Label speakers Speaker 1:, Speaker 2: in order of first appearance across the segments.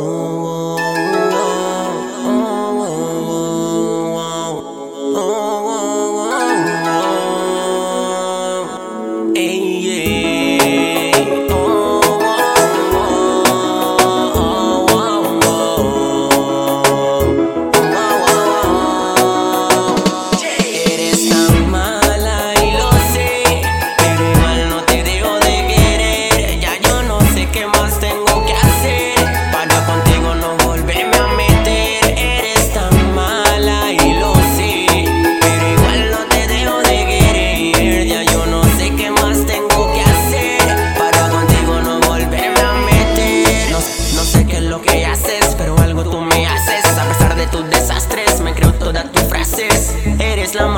Speaker 1: oh, oh, oh,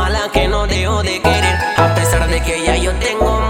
Speaker 1: mala que no dejo de querer. A pesar de que ya yo tengo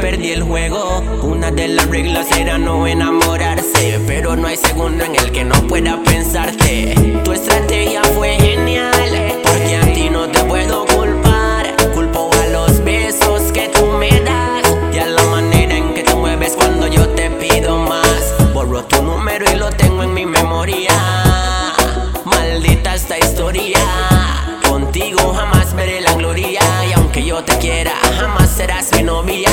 Speaker 1: perdí el juego. Una de las reglas era no enamorarse, pero no hay segundo en el que no pueda pensarte. Tu estrategia fue genial, porque a ti no te puedo culpar. Culpo a los besos que tú me das y a la manera en que te mueves cuando yo te pido más. Borro tu número y lo tengo en mi memoria. Maldita esta historia. Contigo jamás veré la gloria y aunque yo te quiera, jamás serás mi novia.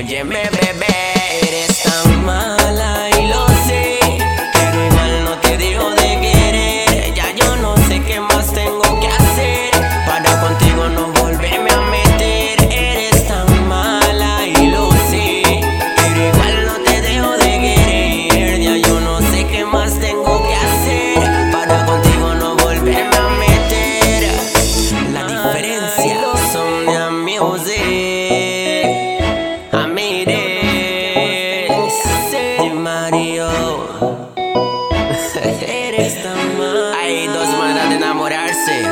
Speaker 1: Hay de enamorarse.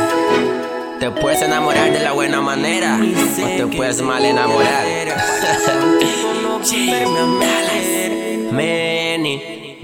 Speaker 1: Te puedes enamorar de la buena manera o te puedes mal enamorar. Many.